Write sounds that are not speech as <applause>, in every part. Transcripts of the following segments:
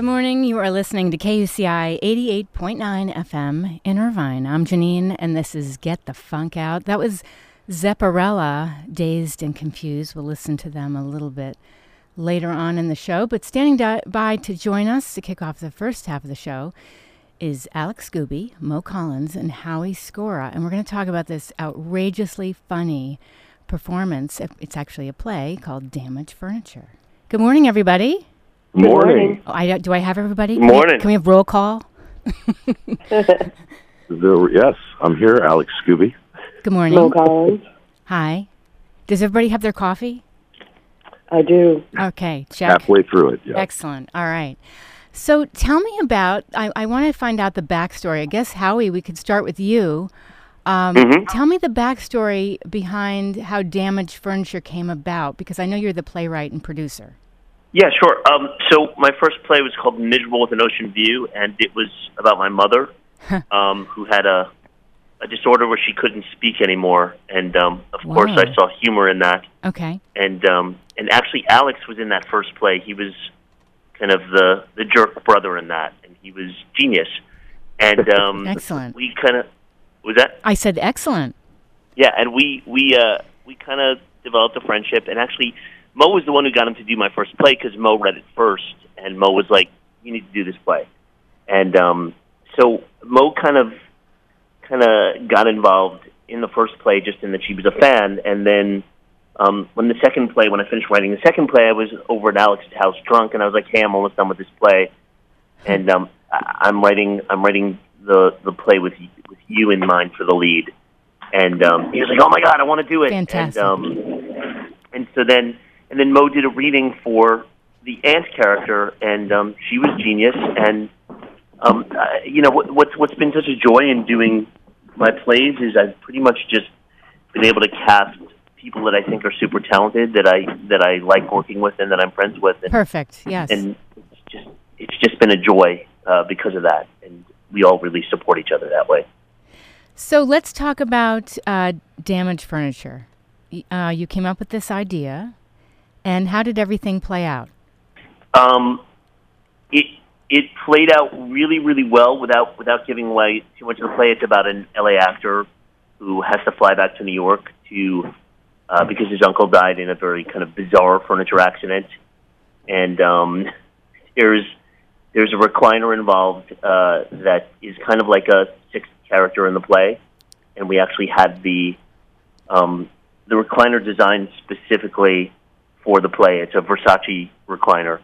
Good morning. You are listening to KUCI 88.9 FM in Irvine. I'm Janine, and this is Get the Funk Out. That was Zepparella, Dazed and Confused. We'll listen to them a little bit later on in the show. But standing di- by to join us to kick off the first half of the show is Alex Skuby, Mo Collins, and Howie Skora. And we're going to talk about this outrageously funny performance. It's actually a play called Damaged Furniture. Good morning, everybody. Morning. Oh, I, do I have everybody? Good morning. Can we, can we have roll call? <laughs> The, yes, I'm here, Alex Skuby. Good morning. Mo Collins. Hi. Does everybody have their coffee? I do. Okay, check. Halfway through it, yeah. Excellent. All right. So tell me about, I, I want to find out the backstory. I guess, Howie, we could start with you. Um, Mhm. Tell me the backstory behind how Damaged Furniture came about, because I know you're the playwright and producer. Yeah, sure. Um, so my first play was called Miserable with an Ocean View, and it was about my mother, um, who had a a disorder where she couldn't speak anymore, and um, of course I saw humor in that. Okay. And um, and actually Alex was in that first play. He was kind of the the jerk brother in that, and he was genius. And <laughs> um, Excellent. we kind of was that I said excellent. yeah, and we we uh, we kind of developed a friendship. And actually, Mo was the one who got him to do my first play because Mo read it first, and Mo was like, "You need to do this play." And um, so Mo kind of kind of got involved in the first play, just in that she was a fan. And then um, when the second play, when I finished writing the second play, I was over at Alex's house drunk, and I was like, "Hey, I'm almost done with this play." And um, I- I'm writing I'm writing the the play with with you in mind for the lead and um, he was like, "Oh my god, I want to do it!" Fantastic. And, um, and so then, and then Mo did a reading for the aunt character, and um, she was genius. And um, uh, you know, what, what's what's been such a joy in doing my plays is I've pretty much just been able to cast people that I think are super talented, that I that I like working with, and that I'm friends with, and, Perfect. Yes. and it's just it's just been a joy uh, because of that, and we all really support each other that way. So let's talk about uh, damaged furniture. Uh, you came up with this idea, and how did everything play out? Um, it it played out really really well without without giving away too much of the play. It's about an LA actor who has to fly back to New York to uh, because his uncle died in a very kind of bizarre furniture accident, and um, there's there's a recliner involved uh, that is kind of like a sixth character in the play, and we actually had the um, the recliner designed specifically for the play. It's a Versace recliner.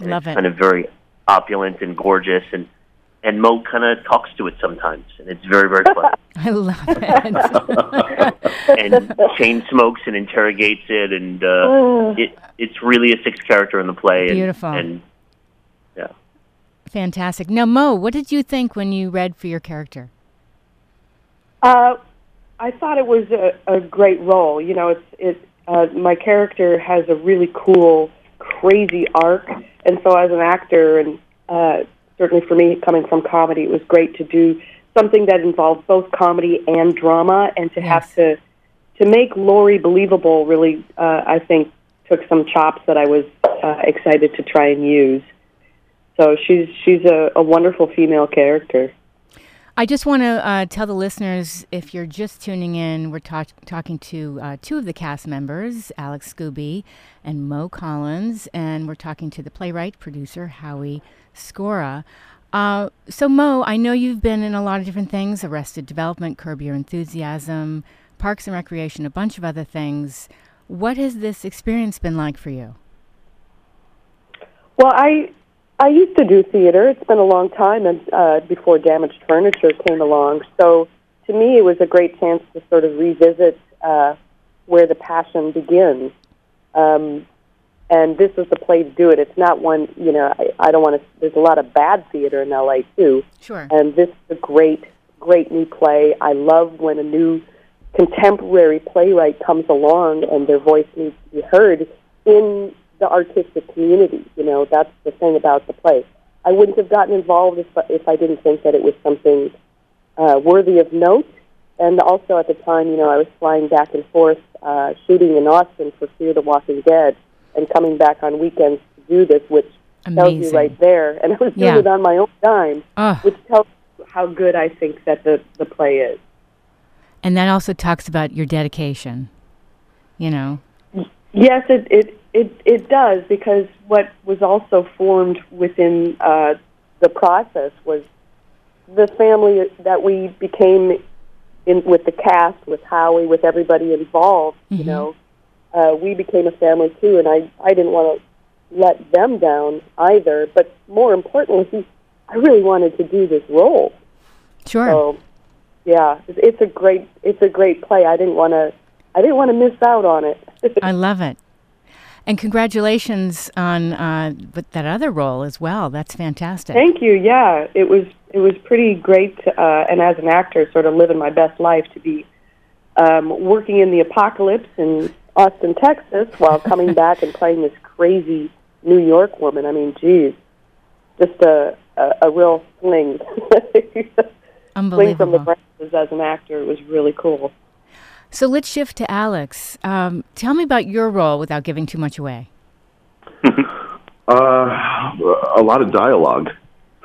And Love it's it. Kind of very opulent and gorgeous, and and Mo kind of talks to it sometimes, and it's very very fun. <laughs> I love it. <laughs> <laughs> and chain smokes and interrogates it, and uh, it it's really a sixth character in the play. And, Beautiful. And yeah, Fantastic. Now, Mo, what did you think when you read for your character? Uh, I thought it was a, a great role. You know, it's it. Uh, my character has a really cool, crazy arc, and so as an actor, and uh, certainly for me, coming from comedy, it was great to do something that involved both comedy and drama, and to have to to make Lori believable. Really, uh, I think took some chops that I was uh, excited to try and use. So she's she's a, a wonderful female character. I just want to uh, tell the listeners if you're just tuning in, we're talk- talking to uh, two of the cast members, Alex Skuby and Mo Collins, and we're talking to the playwright, producer, Howie Skora. Uh, so, Mo, I know you've been in a lot of different things Arrested Development, Curb Your Enthusiasm, Parks and Recreation, a bunch of other things. What has this experience been like for you? Well, I I used to do theater. It's been a long time, and uh, before Damaged Furniture came along. So to me, it was a great chance to sort of revisit uh, where the passion begins. Um, and this was the play to do it. It's not one, you know. I, I don't want to. There's a lot of bad theater in LA too, Sure. and this is a great, great new play. I love when a new contemporary playwright comes along and their voice needs to be heard in the artistic community. You know, that's the thing about the play. I wouldn't have gotten involved if, if I didn't think that it was something uh, worthy of note. And also at the time, you know, I was flying back and forth uh, shooting in Austin for Fear the Walking Dead and coming back on weekends to do this, which tells you right there. And I was doing Yeah. it on my own dime, Oh, which tells you how good I think that the the play is. and that also talks about your dedication. You know. Yes, it it it, it does because what was also formed within uh, the process was the family that we became in with the cast, with Howie, with everybody involved. You know, uh, we became a family too, and I I didn't want to let them down either. But more importantly, I really wanted to do this role. Sure. So, yeah, it's, it's a great it's a great play. I didn't want to I didn't want to miss out on it. <laughs> I love it. And congratulations on uh, with that other role as well. That's fantastic. Thank you. Yeah, it was it was pretty great, uh, and as an actor, sort of living my best life to be um, working in the apocalypse in Austin, Texas, while <laughs> coming back and playing this crazy New York woman. I mean, geez, just a a, a real fling, <laughs> fling from the Unbelievable. branches as an actor. It was really cool. So let's shift to Alex. Um, tell me about your role without giving too much away. <laughs> Uh, a lot of dialogue.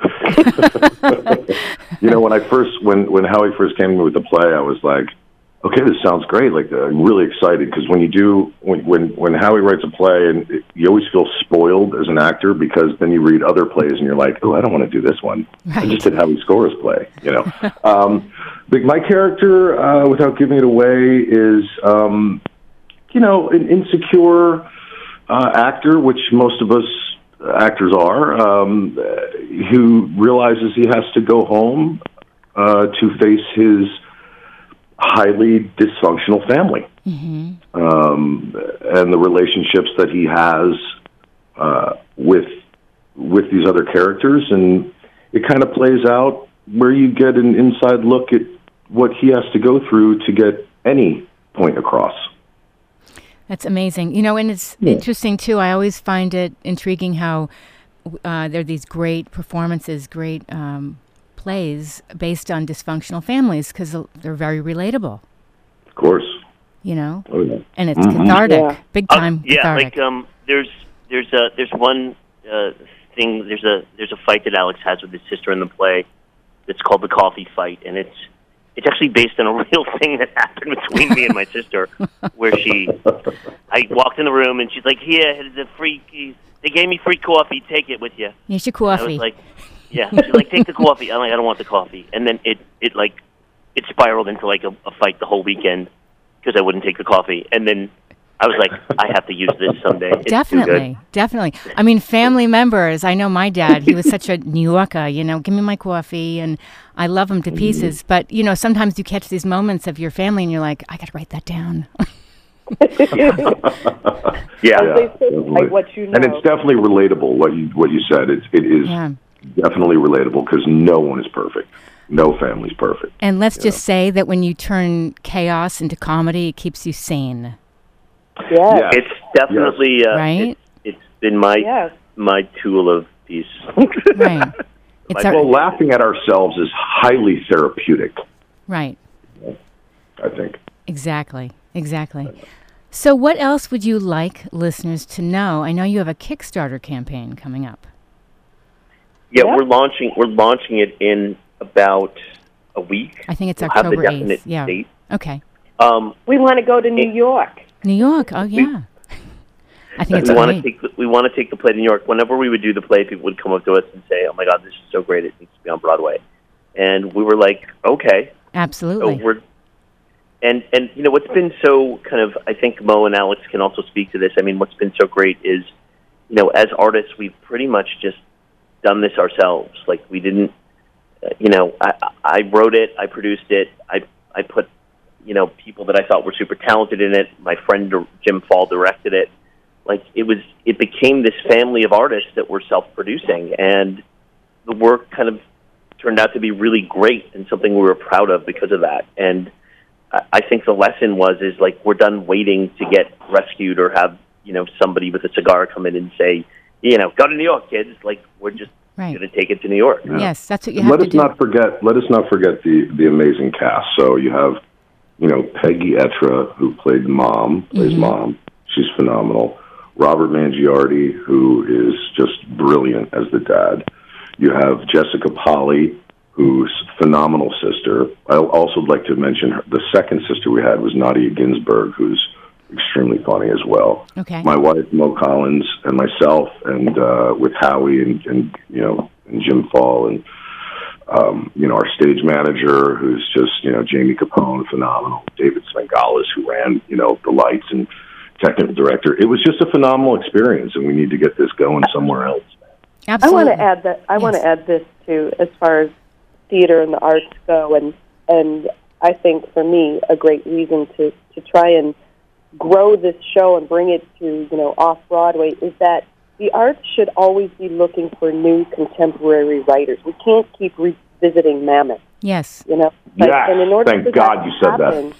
<laughs> <laughs> you know, when I first when when Howie first came to me with the play, I was like, okay, this sounds great. Like, uh, I'm really excited because when you do when when when Howie writes a play, and it, you always feel spoiled as an actor because then you read other plays and you're like, oh, I don't want to do this one. I just did Howie Skora's play. You know, <laughs> um, but my character, uh, without giving it away, is um, you know an insecure uh, actor, which most of us actors are, um, uh, who realizes he has to go home uh, to face his highly dysfunctional family um, and the relationships that he has uh, with with these other characters, and it kind of plays out where you get an inside look at what he has to go through to get any point across. That's amazing. You know, and it's interesting too. I always find it intriguing how uh, there are these great performances, great um, plays based on dysfunctional families because they're very relatable. Of course. You know, Oh, yeah. and it's Mhm. cathartic, Yeah. big Uh, time yeah, cathartic. like um, there's there's a there's one uh, thing. There's a there's a fight that Alex has with his sister in the play. It's called the coffee fight, and it's it's actually based on a <laughs> real thing that happened between me and my sister, where she I walked in the room and she's like, "Here, here's a free. They gave me free coffee. Take it with you." Here's your I coffee. was like, "Yeah." She's like, "Take the coffee." I'm like, "I don't want the coffee." And then it it like it spiraled into like a, a fight the whole weekend because I wouldn't take the coffee. And then I was like, "I have to use this someday." It's too good. definitely, definitely. I mean, family members. I know my dad. He was such a New Yorker. You know, give me my coffee, and I love him to mm-hmm. pieces. But you know, sometimes you catch these moments of your family, and you're like, I got to write that down. <laughs> Yeah. As they say, definitely. like what you know. And it's definitely relatable. What you what you said. It's it is Yeah. Definitely relatable because no one is perfect. No family's perfect. And let's just say that when you turn chaos into comedy, it keeps you sane. yeah. Yeah. It's definitely uh, Right? It's, it's been my Yes. my tool of peace. <laughs> Right. <laughs> It's Like, our, Well, laughing at ourselves is highly therapeutic. right. I think. Exactly. Exactly. So, what else would you like listeners to know? I know you have a Kickstarter campaign coming up. Yeah, Yeah. we're launching we're launching it in about a week. I think it's We'll have the October definite 8th. Yeah. date. Okay. Um, We want to go to New York. New York. Oh, yeah. I think it's we want to take the, we want to take the play to New York. Whenever we would do the play, people would come up to us and say, "Oh my God, this is so great! It needs to be on Broadway." And we were like, "Okay." So Absolutely. we're and and you know what's been so kind of I think Mo and Alex can also speak to this. I mean, what's been so great is you know as artists we've pretty much just done this ourselves. Like we didn't, uh, you know, I I wrote it, I produced it, I I put you know people that I thought were super talented in it. My friend Jim Fall directed it. Like it was, it became this family of artists that were self-producing, and the work kind of turned out to be really great and something we were proud of because of that. And I I think the lesson was is like we're done waiting to get rescued or have you know somebody with a cigar come in and say, you know, go to New York, kids. Like we're just Right. going to take it to New York. Yes, that's what you And have let to us do. not forget. Let us not forget the the amazing cast. So you have, you know, Peggy Etra who played mom, plays Mm-hmm. mom. She's phenomenal. Robert Mangiardi, who is just brilliant as the dad. You have Jessica Polly, who's phenomenal sister. I also would like to mention her, the second sister we had was Nadia Ginsburg, who's extremely funny as well. Okay. My wife Mo Collins and myself, and uh, with Howie and, and you know and Jim Fall and um, you know our stage manager, who's just you know Jamie Capone, phenomenal. David Svengalis, who ran you know the lights and technical director. It was just a phenomenal experience, and we need to get this going somewhere else. Absolutely. I want to add that I want to add this too, as far as theater and the arts go, and and I think for me a great reason to to try and grow this show and bring it to you know off Broadway is that the arts should always be looking for new contemporary writers. We can't keep revisiting Mamet. Yes. You know, Yes, and in order thank for God that you to said that. happen,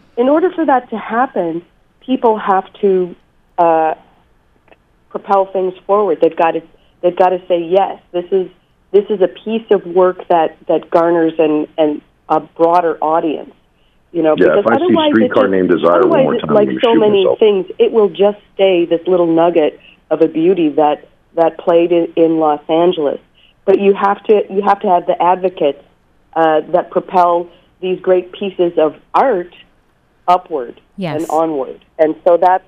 <laughs> in order for that to happen, people have to uh, propel things forward. They've got to they've got to say yes. This is this is a piece of work that that garners and an a broader audience. You know, Yeah, because if I see Streetcar Named Desire one more it's time, I'm like gonna so shoot many myself. things, it will just stay this little nugget of a beauty that that played in, in Los Angeles. But you have to you have to have the advocates uh, that propel these great pieces of art upward Yes. and onward. And so that's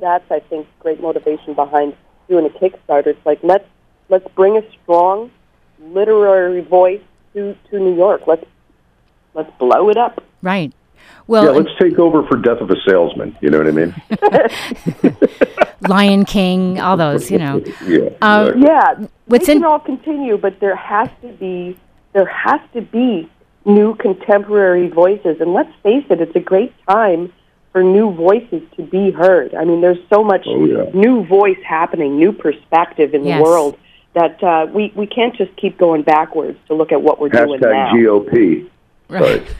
that's I think great motivation behind doing a Kickstarter. It's like let's let's bring a strong literary voice to to New York. Let's let's blow it up. Right. Well, yeah, let's take over for Death of a Salesman. You know what I mean? <laughs> Lion King, all those, you know. Yeah. Um, exactly. Yeah, What's they in- can all continue, but there has to be there has to be new contemporary voices. And let's face it, it's a great time for new voices to be heard. I mean, there's so much Oh, yeah. new voice happening, new perspective in Yes. the world that uh, we we can't just keep going backwards to look at what we're doing now. Hashtag GOP. Right. <laughs>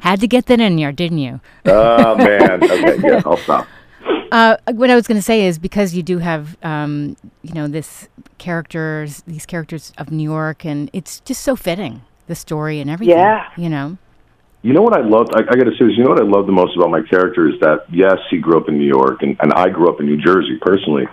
Had to get that in there, didn't you? Oh man. Okay. Yeah. I'll stop. <laughs> Uh, what I was going to say is because you do have, um, you know, this characters, these characters of New York, and it's just so fitting, the story and everything. Yeah. You know. You know what I loved? I, I got to say, is you know what I love the most about my character is that yes, he grew up in New York, and, and I grew up in New Jersey personally.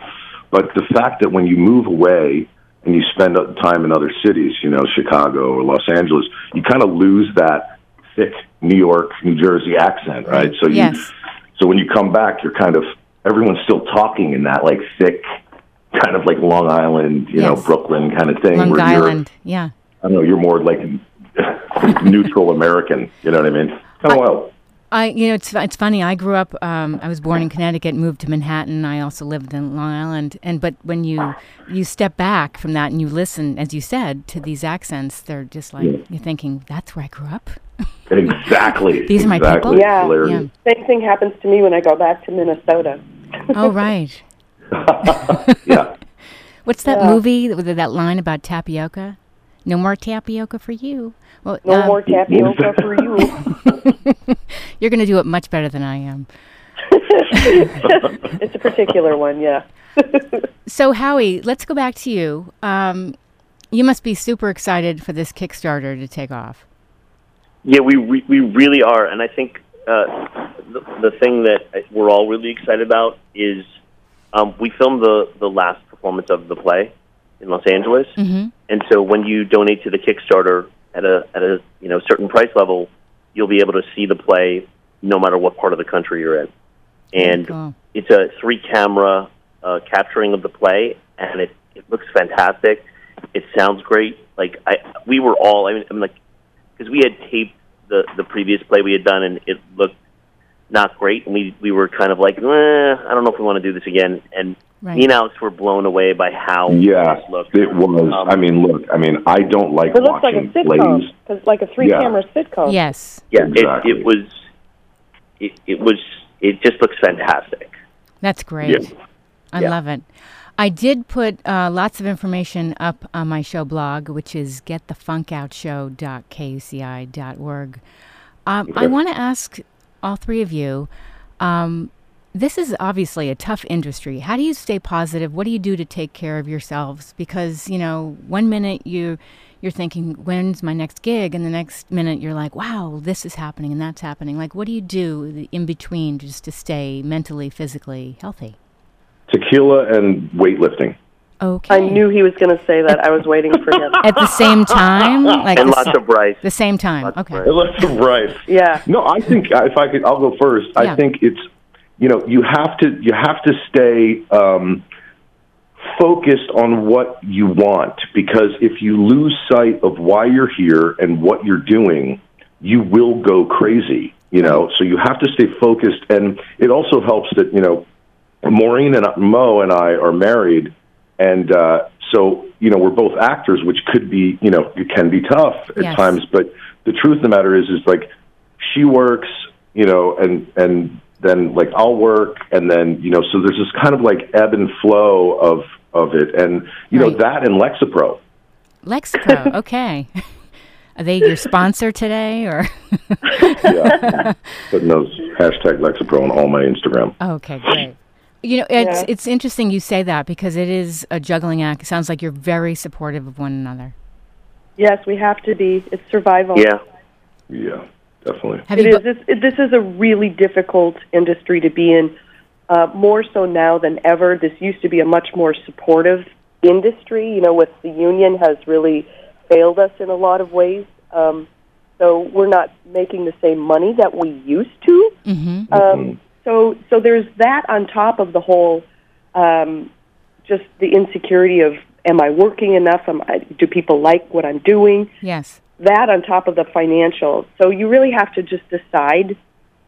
But the fact that when you move away and you spend time in other cities, you know, Chicago or Los Angeles, you kind of lose that thick New York, New Jersey accent, right? So you, Yes. so when you come back, you're kind of everyone's still talking in that like thick, kind of like Long Island, you know, Brooklyn kind of thing. Long Island. Yeah. I don't know, you're more like <laughs> neutral American. You know what I mean? Kind of wild. I, you know, it's it's funny. I grew up. Um, I was born in Connecticut, moved to Manhattan. I also lived in Long Island. And but when you you step back from that and you listen, as you said, to these accents, they're just like you're thinking, "That's where I grew up." Exactly. <laughs> These are my people? It's Yeah. hilarious. Same thing happens to me when I go back to Minnesota. oh, right. <laughs> Yeah. <laughs> What's that Yeah. movie with that line about tapioca? No more tapioca for you. Well, No uh, more tapioca <laughs> for you. <laughs> You're going to do it much better than I am. <laughs> it's a particular one, yeah. So, Howie, let's go back to you. Um, you must be super excited for this Kickstarter to take off. Yeah, we re- we really are, and I think uh, the, the thing that we're all really excited about is um, we filmed the the last performance of the play in Los Angeles, Mm-hmm. And so when you donate to the Kickstarter at a at a you know certain price level, you'll be able to see the play no matter what part of the country you're in, and Cool. it's a three camera uh, capturing of the play, and it it looks fantastic. It sounds great. Like I, we were all. I mean, I'm like because we had taped the the previous play we had done, and it looked not great. And we we were kind of like, eh, I don't know if we want to do this again. And Right. me and Alex were blown away by how Yeah. this looked. It was. Um, I mean, look. I mean, I don't like It looks like a sitcom. plays. It's like a three-camera sitcom. Yes, yeah, Exactly. it, it was. It, it was. It just looks fantastic. that's great. Yeah. I Yeah. love it. I did put uh, lots of information up on my show blog, which is getthefunkoutShow.kuci.org. Um, I want to ask all three of you. Um, this is obviously a tough industry. How do you stay positive? What do you do to take care of yourselves? Because you know, one minute you you're thinking, when's my next gig? And the next minute you're like, wow, this is happening and that's happening. Like, what do you do in between just to stay mentally, physically healthy? Tequila and weightlifting. Okay. I knew he was going to say that. I was waiting for him. <laughs> At the same time? Like and lots sa- of rice. the same time. Okay. Lots of Okay. rice. Let's right. Yeah. No, I think uh, if I could, I'll go first. Yeah. I think it's you know you have to you have to stay um, focused on what you want because if you lose sight of why you're here and what you're doing, you will go crazy. You know, so you have to stay focused, and it also helps that you know Maureen and Mo and I are married, and uh, so you know we're both actors, which could be you know it can be tough at Yes. times. But the truth of the matter is, is like she works, you know, and and then like I'll work, and then you know, so there's this kind of like ebb and flow of of it, and you know that and Lexapro. Lexapro. <laughs> Okay. Are they your sponsor today or? Yeah, putting those hashtag Lexapro on all my Instagram. Okay, great. You know, it's Yeah. it's interesting you say that because it is a juggling act. It sounds like you're very supportive of one another. Yes, we have to be. It's survival. Yeah. Yeah, definitely. Have It you is. This, it, this is a really difficult industry to be in, uh, more so now than ever. This used to be a much more supportive industry. You know, with the union has really failed us in a lot of ways. Um, so we're not making the same money that we used to. Mm-hmm. Um, so, so there's that on top of the whole, um, just the insecurity of, am I working enough? Am I, do people like what I'm doing? Yes. That on top of the financial. So you really have to just decide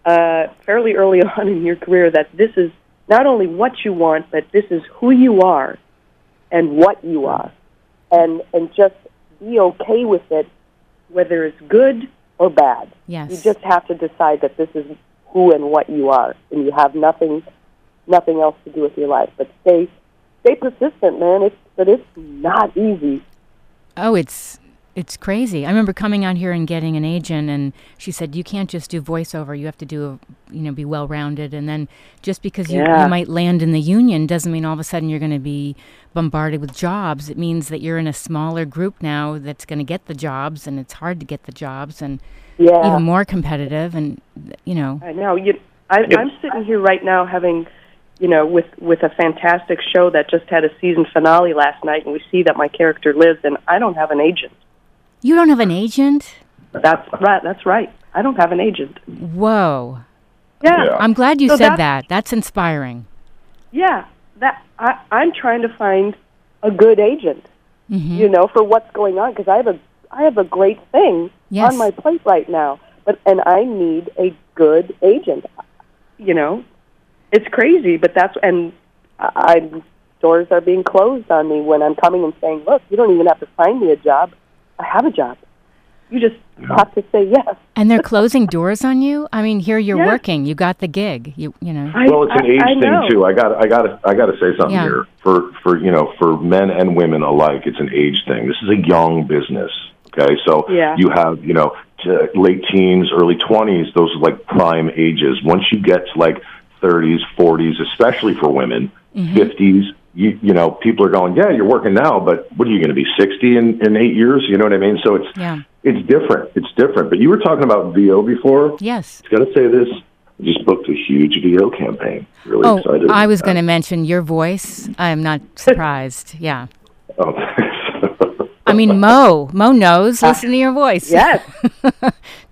uh, fairly early <laughs> on in your career that this is not only what you want, but this is who you are and what you are, and and just be okay with it, whether it's good or bad. Yes. You just have to decide that this is who and what you are, and you have nothing nothing else to do with your life. But stay stay persistent, man. It's but it's not easy. Oh, it's it's crazy. I remember coming out here and getting an agent, and she said you can't just do voiceover. You have to do, a, you know, be well rounded. And then just because you, Yeah. you might land in the union doesn't mean all of a sudden you're going to be bombarded with jobs. It means that you're in a smaller group now that's going to get the jobs, and it's hard to get the jobs, and Yeah. even more competitive. And you know, I know. You, I, I'm sitting here right now having, you know, with with a fantastic show that just had a season finale last night, and we see that my character lives, and I don't have an agent. You don't have an agent. That's right. That's right. I don't have an agent. Whoa! Yeah. Yeah. I'm glad you So said that's- that. That's inspiring. Yeah. That I, I'm trying to find a good agent. Mm-hmm. You know, for what's going on because I have a I have a great thing Yes. on my plate right now, but and I need a good agent. You know, it's crazy, but that's and I, I doors are being closed on me when I'm coming and saying, "Look, you don't even have to find me a job. I have a job. You just have to say yes." And they're closing doors on you. I mean, here you're Yeah. working. You got the gig. You you know. I, Well, it's an I- age I thing know. too. I got, I got, I got to say something Yeah. here for, for you know, for men and women alike. It's an age thing. This is a young business. Okay, so Yeah. you have, you know, t- late teens, early twenties. Those are like prime ages. Once you get to like thirties, forties, especially for women, Mm-hmm. 50s you, you know, people are going, yeah, you're working now, but what are you going to be, 60 in, in eight years? You know what I mean? So it's, Yeah. it's different. It's different. But you were talking about VO before. Yes. Got to say this. I just booked a huge VO campaign. Really Oh, excited. I was going to mention your voice. I'm not surprised. <laughs> Yeah. Oh, thanks. <laughs> I mean, Mo. Mo knows. Uh, Listen to your voice. Yes, <laughs>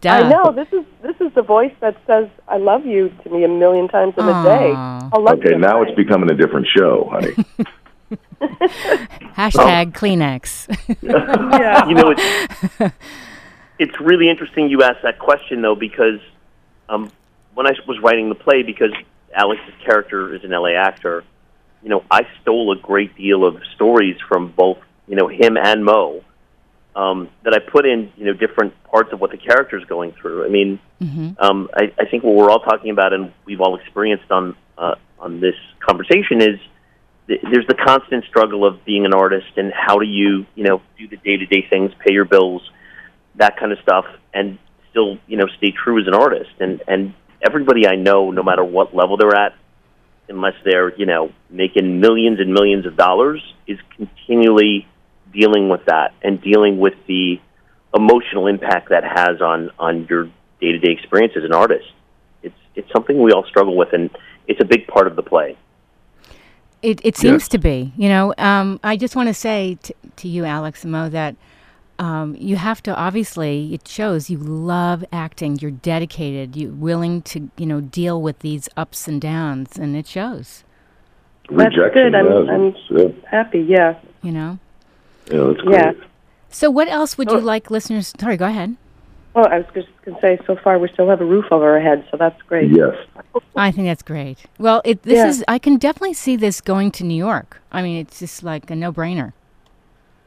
Duh. I know. This is this is the voice that says "I love you" to me a million times in a day. I'll love okay, you now it's becoming a different show, honey. <laughs> <laughs> Hashtag Kleenex. <laughs> yeah. you know, it's it's really interesting you asked that question though because um, when I was writing the play, because Alex's character is an LA actor, you know, I stole a great deal of stories from both you know him and Mo um, that I put in you know different parts of what the character is going through. I mean, hmm um, I, I think what we're all talking about and we've all experienced on uh, on this conversation is th- there's the constant struggle of being an artist and how do you you know do the day to day things, pay your bills, that kind of stuff, and still you know stay true as an artist. And and everybody I know, no matter what level they're at, unless they're you know making millions and millions of dollars, is continually dealing with that and dealing with the emotional impact that has on on your day to day experience as an artist. It's it's something we all struggle with, and it's a big part of the play. It it seems Yes. to be. You know, um, I just want to say t- to you, Alex and Mo, that um, you have to obviously. It shows you love acting. You're dedicated. You're willing to you know deal with these ups and downs, and it shows. Rejection That's good. I'm- I'm- yeah, Happy, yeah. You know. Yeah, that's great. Yeah. So, what else would you Oh. like listeners? Sorry, go ahead. Well, I was just going to say, so far we still have a roof over our heads, so that's great. Yes. I think that's great. Well, it this Yeah. is. I can definitely see this going to New York. I mean, it's just like a no-brainer.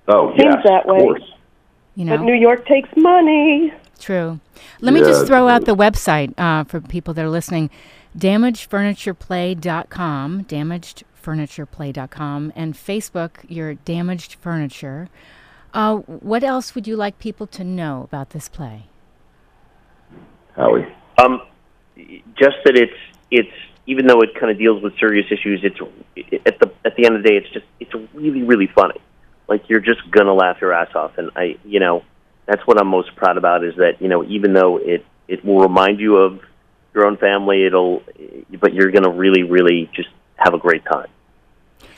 Oh, Seems yes, that way. course. You know. But New York takes money. True. Let me just throw out the website uh, for people that are listening damagedfurnitureplay.com, damagedfurnitureplay.com, and Facebook, your Damaged Furniture. Uh, what else would you like people to know about this play? Howie. Um, just that it's it's even though it kind of deals with serious issues, it's at the at the end of the day, it's just it's really really funny. Like you're just gonna laugh your ass off, and I you know that's what I'm most proud about is that you know even though it it will remind you of your own family, it'll but you're gonna really really just have a great time.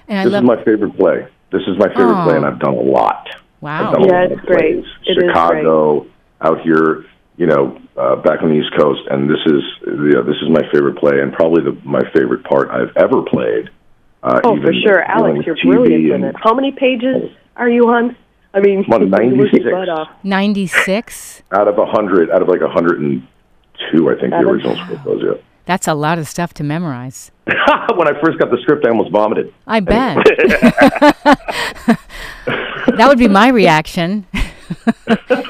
And I This love. is my favorite play. This is my favorite Aw. play, and I've done a lot. I've wow. done a Yeah, lot it's of great. plays. It is Chicago, out here, you know, uh, back on the East Coast, and this is yeah, this is my favorite play, and probably the, my favorite part I've ever played. Uh, Oh, for sure. Alex, with you're TV brilliant in it. How many pages are you on? I mean, I'm on you work your 96. 96? Out of a hundred, out of like a hundred and two, I think That the original script was. Yeah. That's a lot of stuff to memorize. <laughs> when I first got the script, I almost vomited. I bet. <laughs> that would be my reaction. <laughs>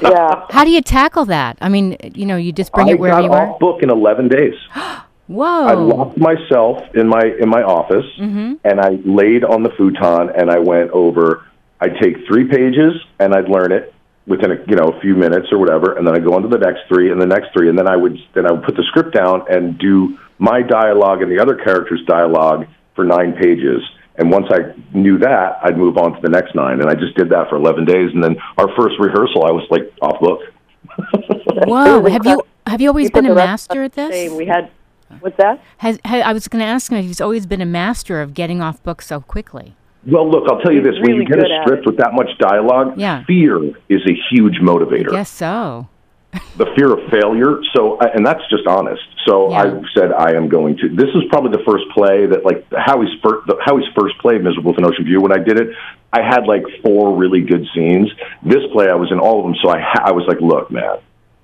Yeah. How do you tackle that? I mean, you know, you just bring I it wherever you are. off book in 11 days. <gasps> Whoa. I locked myself in my in my office Mm-hmm. and I laid on the futon and I went over. I'd take three pages and I'd learn it within a you know a few minutes or whatever, and then I'd go on to the next three and the next three, and then I would then I would put the script down and do my dialogue and the other character's dialogue for nine pages. And once I knew that, I'd move on to the next nine, and I just did that for 11 days. And then our first rehearsal, I was like off book. <laughs> Whoa. Have you have you always You been a master at this? same. We had, what's that? Has, ha I was going to ask him if he's always been a master of getting off book so quickly. Well, look, I'll tell you this: when you get a script with that much dialogue, Yeah. fear is a huge motivator. Yes, so. The fear of failure. So, and that's just honest. So, Yeah. I said I am going to. This is probably the first play that, like, Howie's first, the, Howie's first play, "Miserable with an Ocean View." When I did it, I had like four really good scenes. This play, I was in all of them. So I, ha- I was like, "Look, man,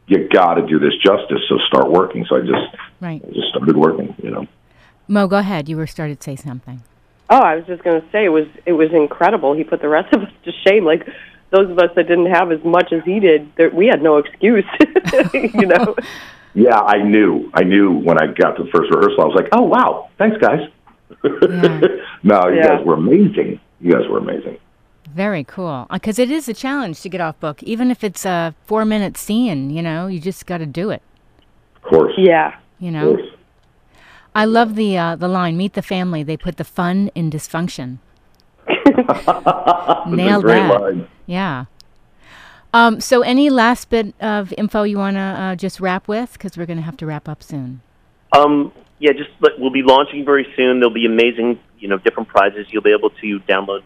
you got to do this justice. So start working." So I just, Right. I just started working. You know. Mo, go ahead. You were started to say something. Oh, I was just going to say it was it was incredible. He put the rest of us to shame. Like those of us that didn't have as much as he did, there, we had no excuse. <laughs> you know. <laughs> Yeah, I knew. I knew when I got to the first rehearsal. I was like, "Oh wow, thanks, guys." <laughs> no, you Yeah. guys were amazing. You guys were amazing. Very cool. Uh, because it is a challenge to get off book, even if it's a four minute scene. You know, you just got to do it. Of course. Yeah. You Of know. I love the uh, the line "Meet the family." They put the fun in dysfunction. <laughs> Nailed great that. line. Yeah. Um, so, any last bit of info you want to uh, just wrap with? Because we're going to have to wrap up soon. Um, yeah, just we'll be launching very soon. There'll be amazing, you know, different prizes. You'll be able to download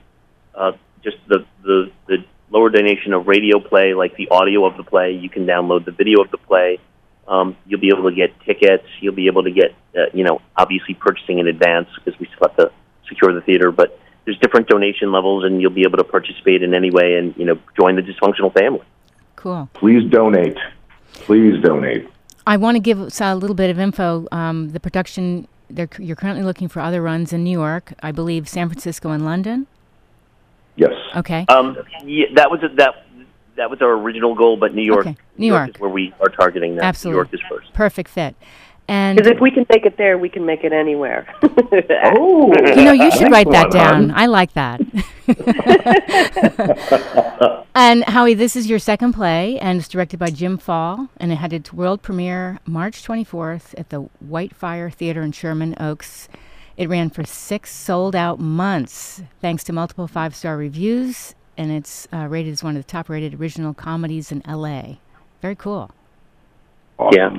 uh, just the, the the lower donation of radio play, like the audio of the play. You can download the video of the play. Um, you'll be able to get tickets. You'll be able to get, uh, you know, obviously purchasing in advance because we still have to secure the theater. But there's different donation levels, and you'll be able to participate in any way and you know join the dysfunctional family. Cool. Please donate. Please donate. I want to give us a little bit of info. Um, the production, they're, you're currently looking for other runs in New York, I believe San Francisco and London. Yes. Okay. Um, yeah, that was a, that that was our original goal, but New York, Okay, New York. is where we are targeting now. Absolutely. New York is first. Perfect fit. And Because if we can make it there, we can make it anywhere. <laughs> Oh, <laughs> you know, you should write that down. hon. I like that. <laughs> and Howie, this is your second play, and it's directed by Jim Fall, and it had its world premiere March 24th at the White Fire Theater in Sherman Oaks. It ran for six sold out months, thanks to multiple five star reviews. And it's uh, rated as one of the top rated original comedies in LA. Very cool. Awesome. Yeah.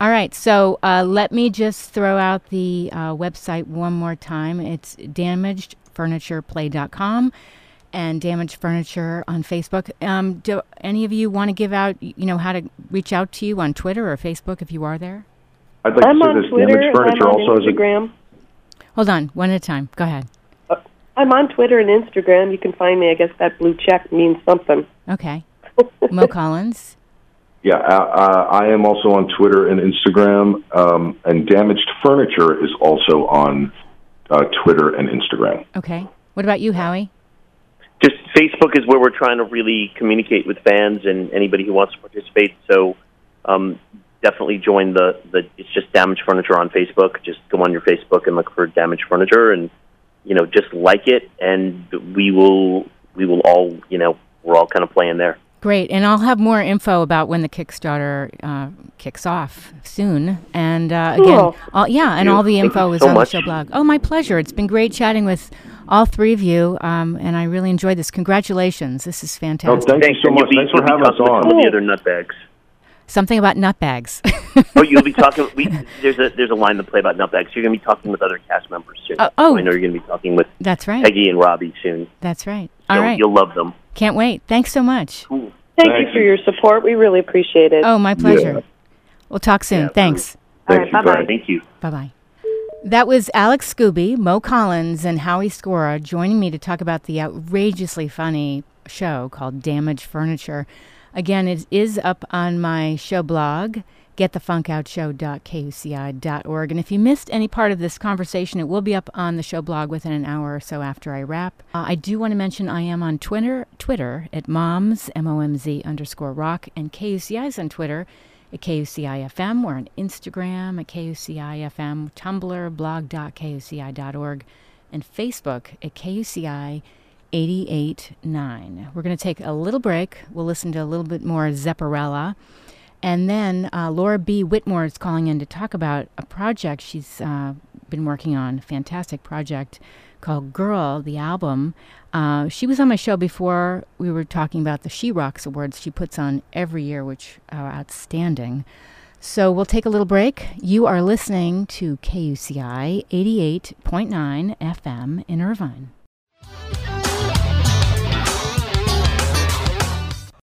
All right, so uh, let me just throw out the uh, website one more time. It's damagedfurnitureplay.com and Damaged Furniture on Facebook. Um, do any of you want to give out, you know, how to reach out to you on Twitter or Facebook if you are there? I'd like I'm to say on this Twitter. Damaged Furniture I'm on also has a Instagram. Hold on, one at a time. Go ahead. I'm on Twitter and Instagram. You can find me. I guess that blue check means something. Okay. <laughs> Mo Collins. Yeah, uh, uh, I am also on Twitter and Instagram, um, and Damaged Furniture is also on uh, Twitter and Instagram. Okay. What about you, Howie? just Facebook is where we're trying to really communicate with fans and anybody who wants to participate. So um, definitely join the, the it's just Damaged Furniture on Facebook. Just go on your Facebook and look for Damaged Furniture, and you know just like it, and we will we will all you know we're all kind of playing there. Great, and I'll have more info about when the Kickstarter uh, kicks off soon. And uh, again, all, yeah, and all the info is so on much. the show blog. Oh, my pleasure. It's been great chatting with all three of you, um, and I really enjoyed this. Congratulations, this is Oh, fantastic. thank you so much. be- Thanks for having us on. Some the other nutbags. Something about nut bags. oh, you'll be <laughs> talking. We, there's a there's a line to play about nutbags. You're going to be talking with other cast members soon. Oh, oh. I know you're going to be talking with That's right. Peggy and Robbie soon. That's right. So All right. you'll love them. Can't wait. Thanks so much. Thank Thank you for your support. We really appreciate it. Oh, my pleasure. We'll talk soon. Yeah, Thanks. All Thank right, you. bye-bye. Bye. Thank you. Bye bye. That was Alex Skuby, Mo Collins, and Howie Skora joining me to talk about the outrageously funny show called Damaged Furniture. Again, it is up on my show blog, getthefunkoutshow.kuci.org. And if you missed any part of this conversation, it will be up on the show blog within an hour or so after I wrap. Uh, I do want to mention I am on Twitter, Twitter at moms, M-O-M-Z underscore rock, and KUCI is on Twitter at KUCI-FM. We're on Instagram at KUCI-FM, Tumblr, blog.kuci.org, and Facebook at KUCI 889. We're going to take a little break. We'll listen to a little bit more Zepparella. And then uh, Laura B. Whitmore is calling in to talk about a project she's uh, been working on, fantastic project called Girl, the album. Uh, she was on my show before. We were talking about the She Rocks Awards she puts on every year, which are outstanding. So we'll take a little break. You are listening to KUCI 88.9 FM in Irvine.